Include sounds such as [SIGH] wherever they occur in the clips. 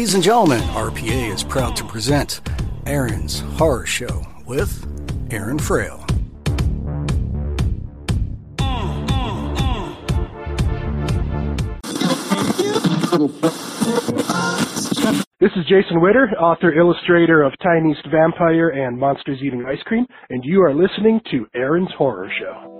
Ladies and gentlemen, RPA is proud to present Aaron's Horror Show with Aaron Frail. This is Jason Witter, author illustrator of Tiny East Vampire and Monsters Eating Ice Cream, and you are listening to Aaron's Horror Show.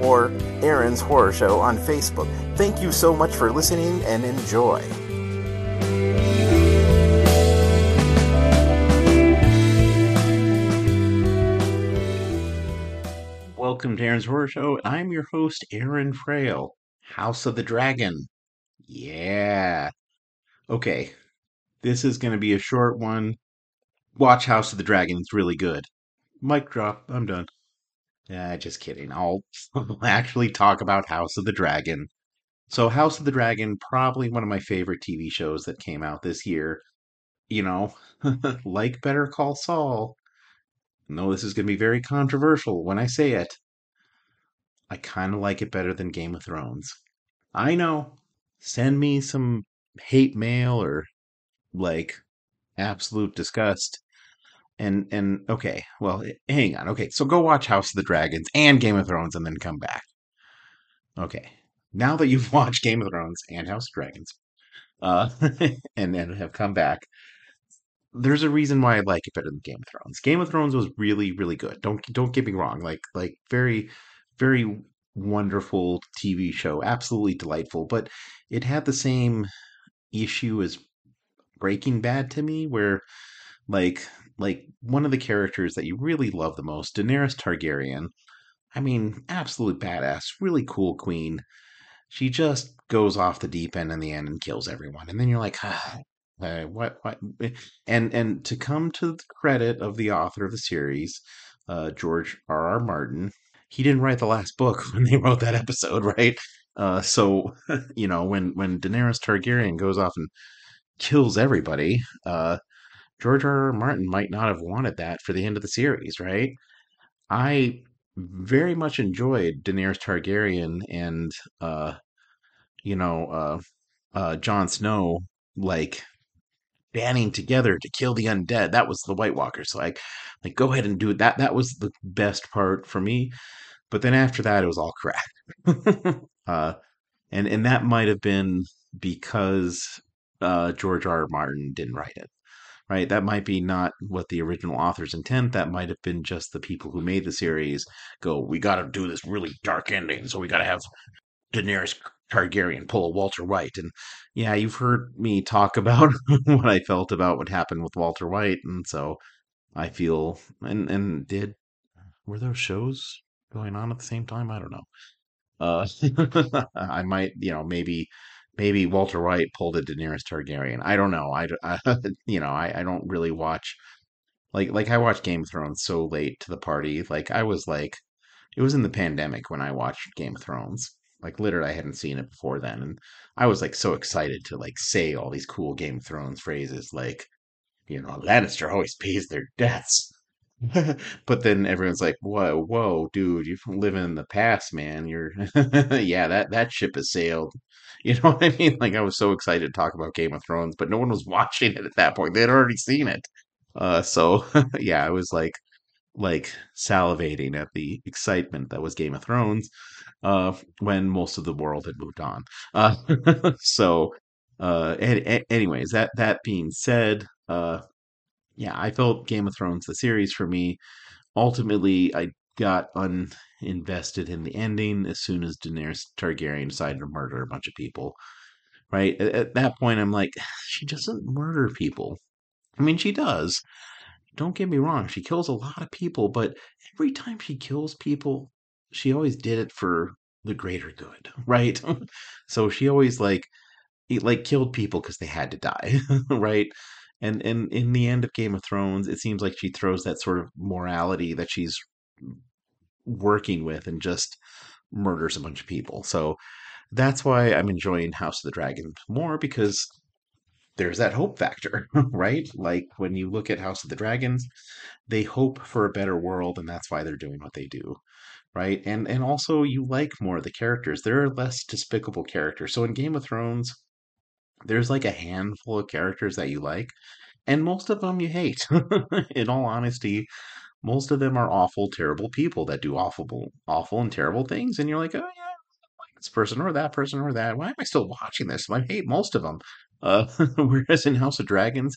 or Aaron's Horror Show on Facebook. Thank you so much for listening and enjoy. Welcome to Aaron's Horror Show. I'm your host, Aaron Frail. House of the Dragon. Yeah. Okay. This is going to be a short one. Watch House of the Dragon. It's really good. Mic drop. I'm done. Yeah, just kidding. I'll [LAUGHS] actually talk about House of the Dragon. So, House of the Dragon, probably one of my favorite TV shows that came out this year. You know, [LAUGHS] like Better Call Saul. No, this is going to be very controversial when I say it. I kind of like it better than Game of Thrones. I know. Send me some hate mail or like absolute disgust. And and okay, well, hang on. Okay, so go watch House of the Dragons and Game of Thrones and then come back. Okay. Now that you've [LAUGHS] watched Game of Thrones and House of Dragons, uh [LAUGHS] and then have come back, there's a reason why I like it better than Game of Thrones. Game of Thrones was really, really good. Don't don't get me wrong. Like like very, very wonderful TV show, absolutely delightful. But it had the same issue as Breaking Bad to me, where like like one of the characters that you really love the most, Daenerys Targaryen. I mean, absolute badass, really cool queen. She just goes off the deep end in the end and kills everyone, and then you're like, ah, what what and and to come to the credit of the author of the series uh george r r martin he didn't write the last book [LAUGHS] when they wrote that episode right uh so [LAUGHS] you know when when daenerys targaryen goes off and kills everybody uh george r r martin might not have wanted that for the end of the series right i very much enjoyed daenerys targaryen and uh you know uh uh Jon Snow like banding together to kill the undead. That was the White Walkers. Like, like go ahead and do it. That that was the best part for me. But then after that, it was all crap. [LAUGHS] uh, and and that might have been because uh, George R. R. Martin didn't write it. Right, that might be not what the original author's intent. That might have been just the people who made the series go, "We got to do this really dark ending, so we got to have Daenerys Targaryen pull a Walter White. And yeah, you've heard me talk about [LAUGHS] what I felt about what happened with Walter White, and so I feel and and did were those shows going on at the same time? I don't know. Uh, [LAUGHS] I might, you know, maybe maybe Walter White pulled a Daenerys Targaryen. I don't know. I, I [LAUGHS] you know, I, I don't really watch like like I watched Game of Thrones so late to the party. Like I was like it was in the pandemic when I watched Game of Thrones. Like literally I hadn't seen it before then and I was like so excited to like say all these cool Game of Thrones phrases like, you know, Lannister always pays their debts. [LAUGHS] but then everyone's like, "Whoa, whoa, dude, you live in the past, man. You're, [LAUGHS] yeah, that that ship has sailed." [LAUGHS] You know what I mean? Like I was so excited to talk about Game of Thrones, but no one was [LAUGHS] watching it at that point. They had already seen it. Uh, so [LAUGHS] yeah, I was like, like salivating at the excitement that was Game of Thrones uh, when most of the world had moved on. Uh, so, uh, anyways, that that being said, uh, yeah, I felt Game of Thrones the series for me. Ultimately, I got uninvested in the ending as soon as Daenerys Targaryen decided to murder a bunch of people. Right at, at that point, I'm like, [SIGHS] she doesn't murder people. I mean, she does. Don't get me wrong; she kills a lot of people, but every time she kills people, she always did it for the greater good, [LAUGHS] right? [LAUGHS] so she always like like killed people because they had to die, [LAUGHS] right? And and in the end of Game of Thrones, it seems like she throws that sort of morality that she's working with and just murders a bunch of people. So that's why I'm enjoying House of the Dragon more because there's that hope factor, [LAUGHS] right? Like when you look at House of the Dragons, they hope for a better world and that's why they're doing what they do. Right? And and also you like more of the characters. There are less despicable characters. So in Game of Thrones, there's like a handful of characters that you like, and most of them you hate. [LAUGHS] in all honesty, most of them are awful, terrible people that do awful, awful and terrible things, and you're like, oh yeah, this person or that person or that. Why am I still watching this? I hate most of them. Uh, [LAUGHS] whereas in House of Dragons,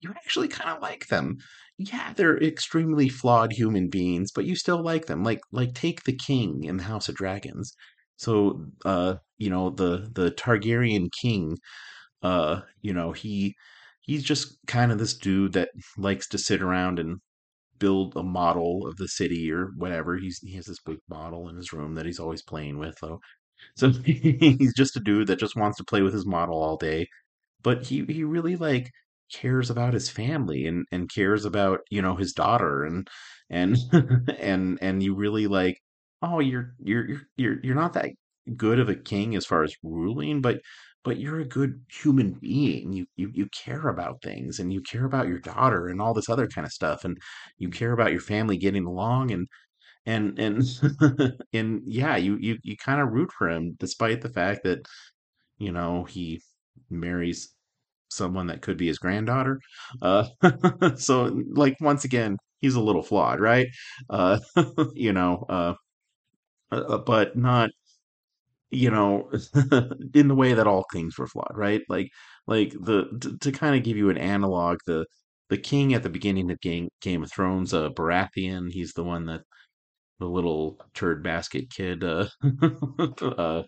you actually kind of like them. Yeah, they're extremely flawed human beings, but you still like them. Like like take the king in the House of Dragons. So uh, you know, the the Targaryen king, uh, you know, he he's just kind of this dude that likes to sit around and build a model of the city or whatever. He's he has this big model in his room that he's always playing with though. [LAUGHS] So he's just a dude that just wants to play with his model all day but he he really like cares about his family and and cares about you know his daughter and and [LAUGHS] and and you really like oh you're you're you're you're not that good of a king as far as ruling but but you're a good human being you you you care about things and you care about your daughter and all this other kind of stuff and you care about your family getting along and and and [LAUGHS] and yeah you you you kind of root for him despite the fact that you know he marries someone that could be his granddaughter. Uh, [LAUGHS] so, like once again, he's a little flawed, right? Uh, [LAUGHS] you know, uh, uh, but not you know [LAUGHS] in the way that all kings were flawed right like like the to, to kind of give you an analog the the king at the beginning of game game of thrones uh baratheon he's the one that the little turd basket kid uh, [LAUGHS] uh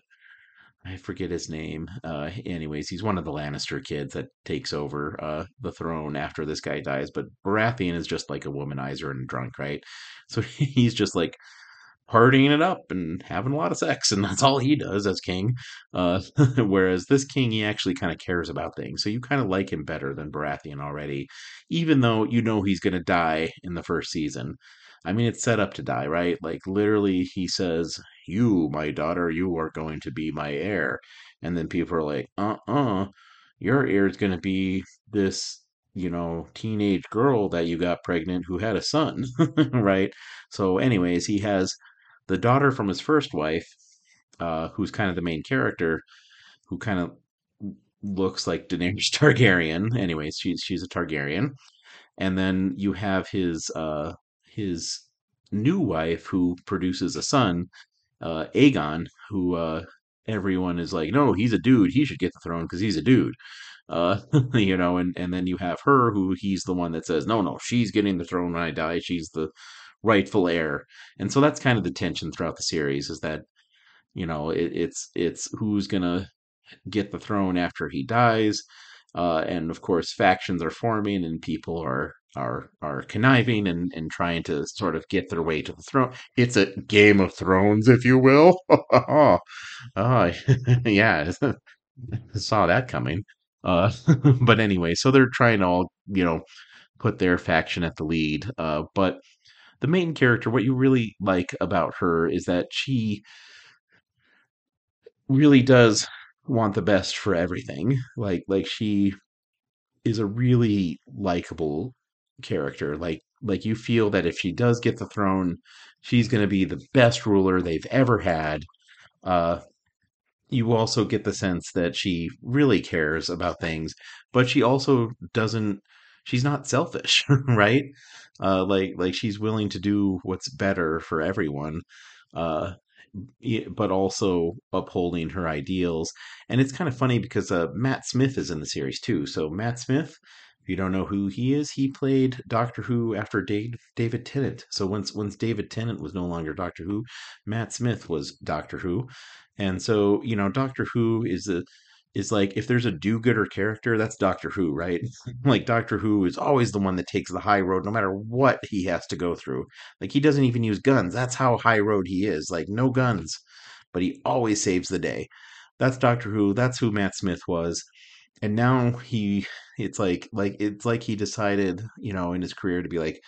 I forget his name. Uh, anyways, he's one of the Lannister kids that takes over uh, the throne after this guy dies. But Baratheon is just like a womanizer and drunk, right? So [LAUGHS] he's just like partying it up and having a lot of sex, and that's all he does as king. Uh, [LAUGHS] whereas this king, he actually kind of cares about things, so you kind of like him better than Baratheon already, even though you know he's going to die in the first season. I mean, it's set up to die, right? Like literally, he says, "You, my daughter, you are going to be my heir," and then people are like, "Uh-uh, your heir is going to be this." You know, teenage girl that you got pregnant who had a son, [LAUGHS] right? So, anyways, he has the daughter from his first wife, uh, who's kind of the main character, who kind of looks like Daenerys [LAUGHS] Targaryen. Anyways, she's she's a Targaryen, and then you have his uh, his new wife who produces a son, uh, Aegon, who uh, everyone is like, no, he's a dude. He should get the throne because he's a dude. Uh, [LAUGHS] you know, and, and then you have her who he's the one that says, no, no, she's getting the throne when I die. She's the rightful heir. And so that's kind of the tension throughout the series is that, you know, it, it's, it's who's to get the throne after he dies. Uh, and of course, factions are forming and people are are are conniving and, and trying to sort of get their way to the throne. It's a Game of Thrones, if you will. oh, [LAUGHS] [LAUGHS] yeah, [LAUGHS] saw that coming. Uh, but anyway, so they're trying to all you know put their faction at the lead. Uh, but the main character, what you really like about her is that she really does want the best for everything. Like like she is a really likable character. Like like you feel that if she does get the throne, she's going to be the best ruler they've ever had. Uh, you also get the sense that she really cares about things, but she also doesn't she's not selfish, [LAUGHS] right? Uh, like like she's willing to do what's better for everyone. Uh, but also upholding her ideals. And it's kind of funny because uh, Matt Smith is in the series too. So Matt Smith, if you don't know who he is, he played Doctor Who after Dave, David Tennant. So once once David Tennant was no longer Doctor Who, Matt Smith was Doctor Who. And so, you know, Doctor Who is a is like if there's a do-gooder character, that's Doctor Who, right? [LAUGHS] like Doctor Who is always the one that takes the high road no matter what he has to go through. Like he doesn't even use guns. That's how high road he is. Like no guns, but he always saves the day. That's Doctor Who. That's who Matt Smith was. And now he it's like like it's like he decided, you know, in his career to be like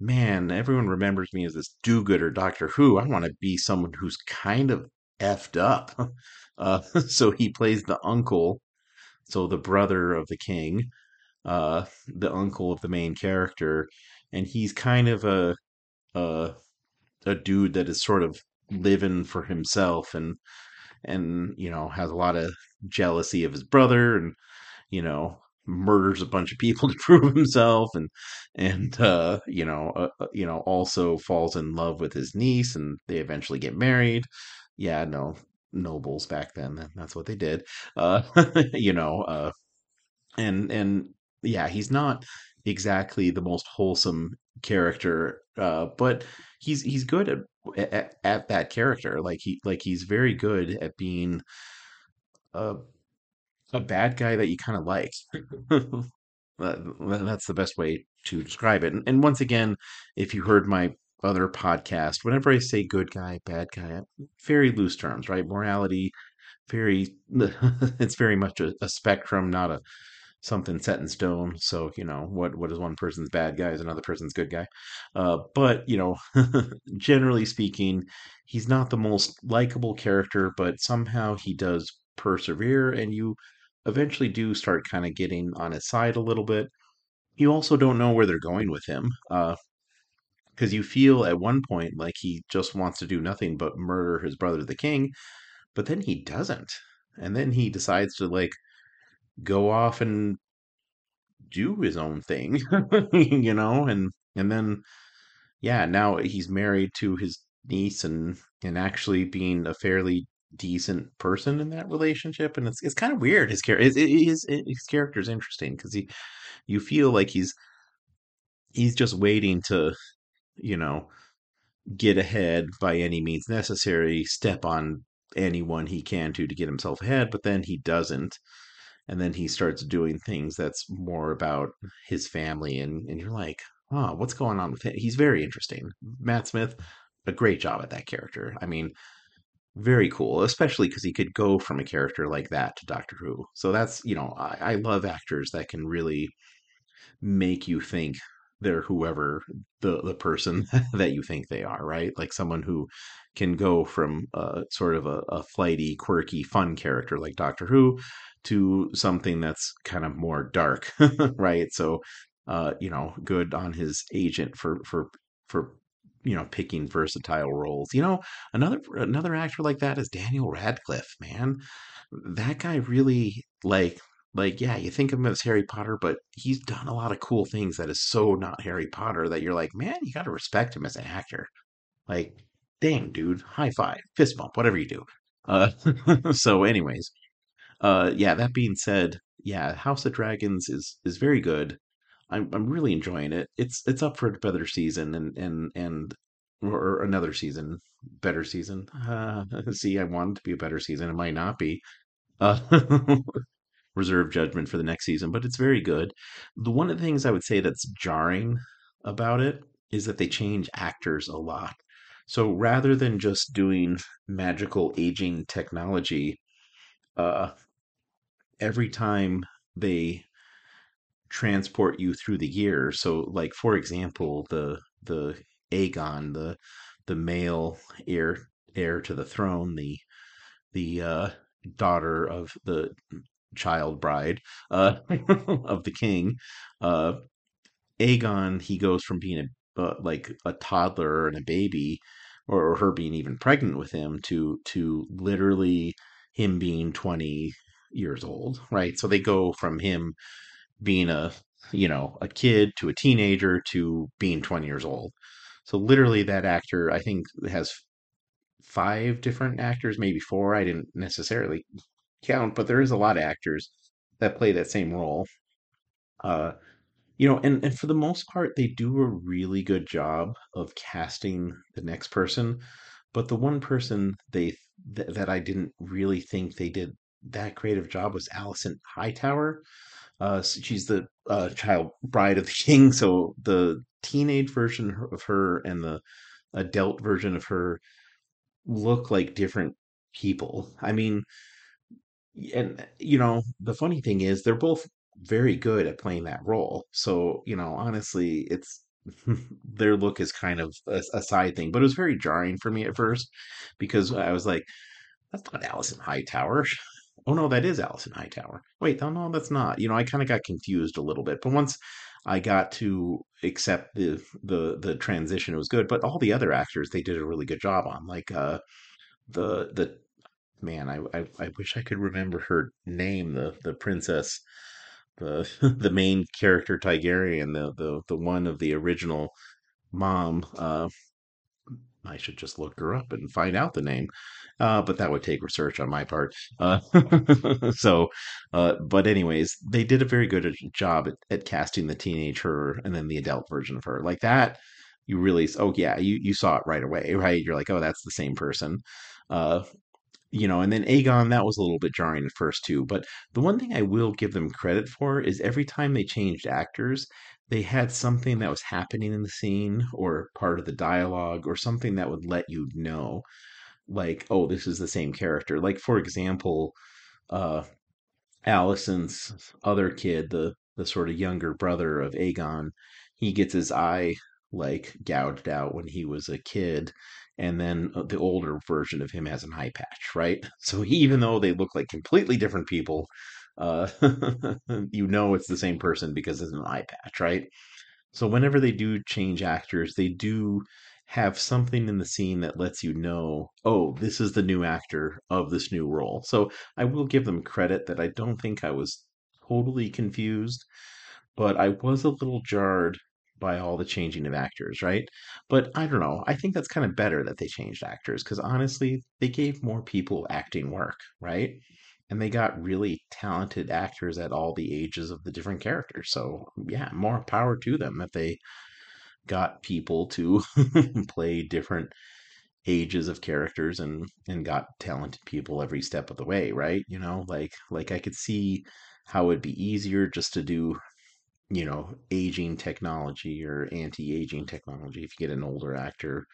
man, everyone remembers me as this do-gooder Doctor Who. I want to be someone who's kind of effed up. [LAUGHS] Uh, so he plays the uncle, so the brother of the king, uh, the uncle of the main character, and he's kind of a a a dude that is sort of living for himself and and you know has a lot of jealousy of his brother and you know murders a bunch of people [LAUGHS] to prove himself and and uh you know uh, uh, you know also falls in love with his niece and they eventually get married yeah no nobles back then that's what they did uh [LAUGHS] you know uh and and yeah he's not exactly the most wholesome character uh but he's he's good at, at at that character like he like he's very good at being a a bad guy that you kind of like [LAUGHS] that's the best way to describe it and, and once again if you heard my other podcast, whenever I say good guy, bad guy, very loose terms, right? Morality, very, [LAUGHS] it's very much a, a, spectrum, not a something set in stone. So, you know, what, what is one person's bad guy is another person's good guy. Uh, but, you know, [LAUGHS] generally speaking, he's not the most likable character, but somehow he does persevere and you eventually do start kind of getting on his side a little bit. You also don't know where they're going with him. Uh, because you feel at one point like he just wants to do nothing but murder his brother the king but then he doesn't. And then he decides to like go off and do his own thing [LAUGHS] you know and and then yeah now he's married to his niece and and actually being a fairly decent person in that relationship and it's it's kind of weird his character his, his, his is interesting because he you feel like he's he's just waiting to you know, get ahead by any means necessary, step on anyone he can to to get himself ahead, but then he doesn't. And then he starts doing things that's more about his family, and, and you're like, oh, what's going on with him? He's very interesting. Matt Smith, a great job at that character. I mean, very cool, especially because he could go from a character like that to Doctor Who. So that's, you know, I, I love actors that can really make you think they're whoever the the person [LAUGHS] that you think they are, right? Like someone who can go from sort of a, a flighty, quirky, fun character like Doctor Who to something that's kind of more dark, [LAUGHS] right? So, uh, you know, good on his agent for for for you know picking versatile roles. You know, another another actor like that is Daniel Radcliffe. Man, that guy really like like yeah you think of him as harry potter but he's done a lot of cool things that is so not harry potter that you're like man you got to respect him as an actor. Like dang dude high five fist bump whatever you do. Uh [LAUGHS] so anyways uh yeah that being said yeah house of dragons is is very good. I'm i'm really enjoying it. It's it's up for a better season and and and or another season better season. Uh [LAUGHS] see i want it to be a better season. It might not be. Uh [LAUGHS] reserve judgment for the next season, but it's very good. The one of the things I would say that's jarring about it is that they change actors a lot. So rather than just doing magical aging technology, uh, every time they transport you through the year. so like for example, the the Aegon, the the male heir heir to the throne, the the uh, daughter of the child bride uh, [LAUGHS] of the king. Uh, Aegon, he goes from being a uh, like a toddler and a baby, or, or her being even pregnant with him, to to literally him being twenty years old, right? So they go from him being a you know, a kid to a teenager to being 20 years old. So literally that actor, I think, has five different actors, maybe four. I didn't necessarily count, but there is a lot of actors that play that same role. Uh, you know, and, and for the most part, they do a really good job of casting the next person. But the one person they th- that I didn't really think they did that creative job was Alicent Hightower. Uh, she's the uh, child bride of the king, so the teenage version of her and the adult version of her look like different people. I mean, and you know, the funny thing is they're both very good at playing that role. So, you know, honestly, it's [LAUGHS] their look is kind of a, a side thing, but it was very jarring for me at first because I was like, that's not Alicent Hightower. [LAUGHS] Oh no, that is Alicent Hightower. Wait, no, no, that's not. You know, I kind of got confused a little bit, but once I got to accept the the the transition, it was good. But all the other actors, they did a really good job on. Like uh, the the man, I, I I wish I could remember her name. The the princess, the [LAUGHS] the main character Targaryen, the the the one of the original mom. Uh, I should just look her up and find out the name. Uh, but that would take research on my part. Uh, [LAUGHS] so, uh, but anyways, they did a very good job at, at casting the teenage her and then the adult version of her. Like that, you really, oh yeah, you, you saw it right away, right? You're like, oh, that's the same person. Uh, you know, and then Aegon, that was a little bit jarring at first too. But the one thing I will give them credit for is every time they changed actors, they had something that was happening in the scene or part of the dialogue or something that would let you know, like, oh, this is the same character. Like, for example, uh, Alicent's other kid, the the sort of younger brother of Aegon, he gets his eye like gouged out when he was a kid and then uh, the older version of him has an eye patch, right? [LAUGHS] So even though they look like completely different people, uh, [LAUGHS] you know it's the same person because it's an eye patch, right? So whenever they do change actors, they do have something in the scene that lets you know, oh, this is the new actor of this new role. So I will give them credit that I don't think I was totally confused, but I was a little jarred by all the changing of actors, right? But I don't know. I think that's kind of better that they changed actors because honestly, they gave more people acting work, right? And they got really talented actors at all the ages of the different characters. So, yeah, more power to them if they got people to [LAUGHS] play different ages of characters and and got talented people every step of the way, right? You know, like like I could see how it'd be easier just to do you know, aging technology or anti-aging technology if you get an older actor.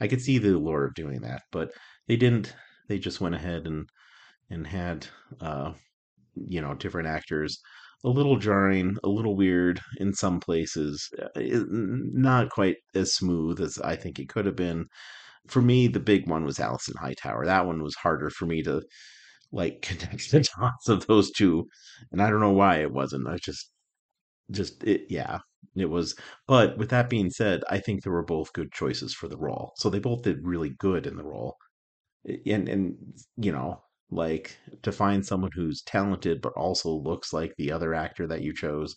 I could see the allure of doing that, but they didn't. They just went ahead and and had uh, you know different actors. A little jarring, a little weird in some places, uh, not quite as smooth as I think it could have been. For me, the big one was Alicent Hightower. That one was harder for me to like [LAUGHS] connect the dots of those two, and I don't know why it wasn't. I just just it yeah it was but with that being said i think they were both good choices for the role. So they both did really good in the role. And and you know like to find someone who's talented but also looks like the other actor that you chose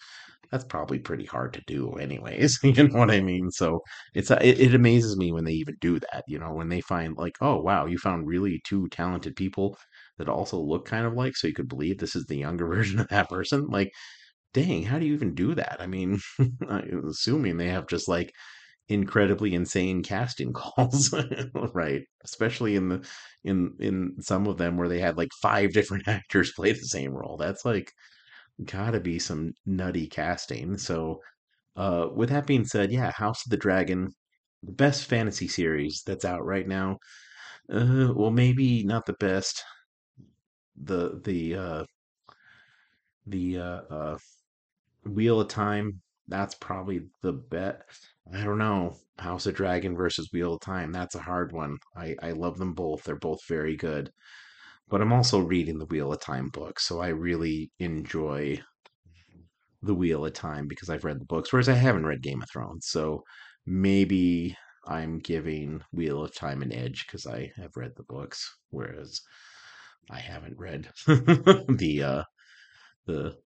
that's probably pretty hard to do anyways [LAUGHS] you know what i mean? So it's uh, it, it amazes me when they even do that you know when they find like oh wow you found really two talented people that also look kind of like so you could believe this is the younger [LAUGHS] version of that person like dang, how do you even do that? I mean, [LAUGHS] I'm assuming they have just like incredibly insane casting [LAUGHS] calls, right? Especially in the in in some of them where they had like five different [LAUGHS] actors play the same role. That's like gotta be some nutty casting. So, uh, with that being said, yeah, House of the Dragon, the best fantasy series that's out right now. Uh, well, maybe not the best. The the uh, the uh, uh, Wheel of Time, that's probably the bet. I don't know. House of Dragon versus Wheel of Time, that's a hard one. I, I love them both. They're both very good. But I'm also reading the Wheel of Time book, so I really enjoy the Wheel of Time because I've read the books, whereas I haven't read Game of Thrones. So maybe I'm giving Wheel of Time an edge because I have read the books, whereas I haven't read [LAUGHS] the uh the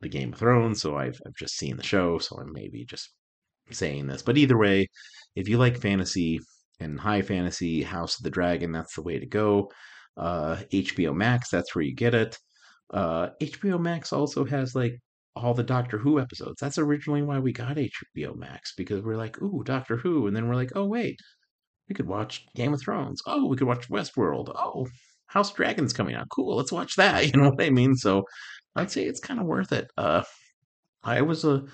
the Game of Thrones, so I've, I've just seen the show, so I'm maybe just saying this. But either way, if you like fantasy and high fantasy, House of the Dragon, that's the way to go. Uh, HBO Max, that's where you get it. Uh, HBO Max also has like all the Doctor Who episodes. That's originally why we got HBO Max because we're like, ooh, Doctor Who, and then we're like, oh wait, we could watch Game of Thrones. Oh, we could watch Westworld. Oh, House Dragon's coming out. Cool, let's watch that. [LAUGHS] You know what I mean? So I'd say it's kind of worth it. Uh, I was a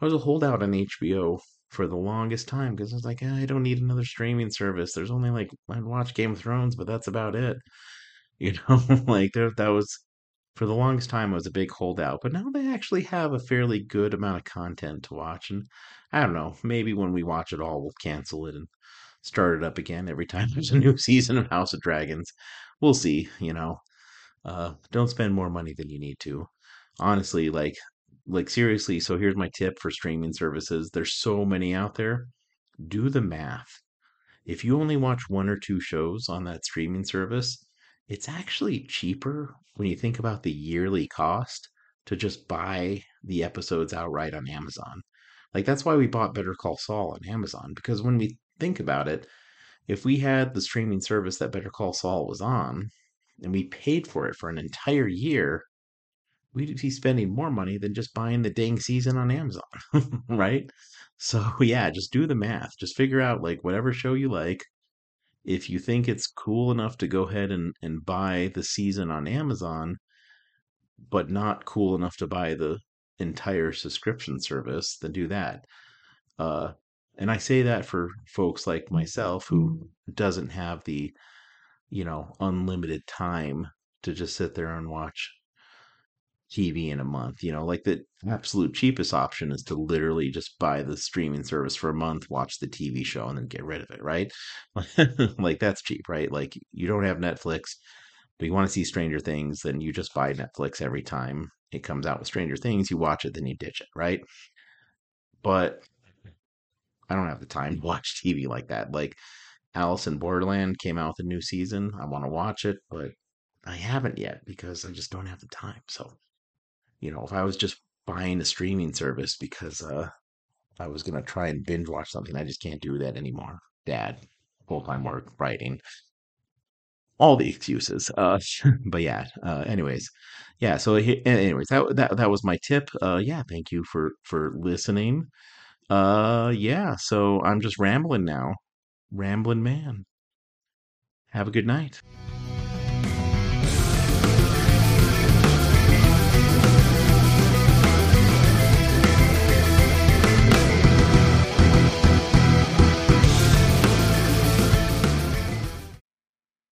I was a holdout on HBO for the longest time because I was like, eh, I don't need another streaming service. There's only like I'd watch Game of Thrones, but that's about it. [LAUGHS] You know, [LAUGHS] like there that was for the longest time I was a big holdout, but now they actually have a fairly good amount of content to watch. And I don't know, maybe when we watch it all, we'll cancel it and start it up again every time there's a new [LAUGHS] season of House of Dragons. We'll see, you know. Uh, don't spend more money than you need to. Honestly, like like seriously, so here's my tip for streaming services. There's so many out there. Do the math. If you only watch one or two shows on that streaming service, it's actually cheaper when you think about the yearly cost to just buy the episodes outright on Amazon. Like that's why we bought Better Call Saul on Amazon because when we think about it, if we had the streaming service that Better Call Saul was on and we paid for it for an entire year, we'd be spending more money than just buying the dang season on Amazon, [LAUGHS] right? So [LAUGHS] yeah, just do the math. Just figure out like whatever show you like. If you think it's cool enough to go ahead and, and buy the season on Amazon, but not cool enough to buy the entire subscription service, then do that. Uh, and I say that for folks like myself who doesn't have the, you know, unlimited time to just sit there and watch TV in a month. You know, like the absolute cheapest option is to literally just buy the streaming service for a month, watch the TV show, and then get rid of it, right? [LAUGHS] like that's cheap, right? Like you don't have Netflix, but you want to see Stranger Things, then you just buy Netflix every time it comes out with Stranger Things. You watch it, then you ditch it, right? But I don't have the time to watch TV like that. Like Alice in Borderland came out with a new season. I want to watch it, but I haven't yet because I just don't have the time. So you know, if I was just buying a streaming service because uh, I was going to try and binge watch something, I just can't do that anymore. Dad, full time work, writing, all the excuses. Uh, [LAUGHS] but yeah, uh, anyways, yeah. So anyways, that that that was my tip. Uh, yeah, thank you for for listening. Uh, yeah. So I'm just rambling now, rambling man. Have a good night.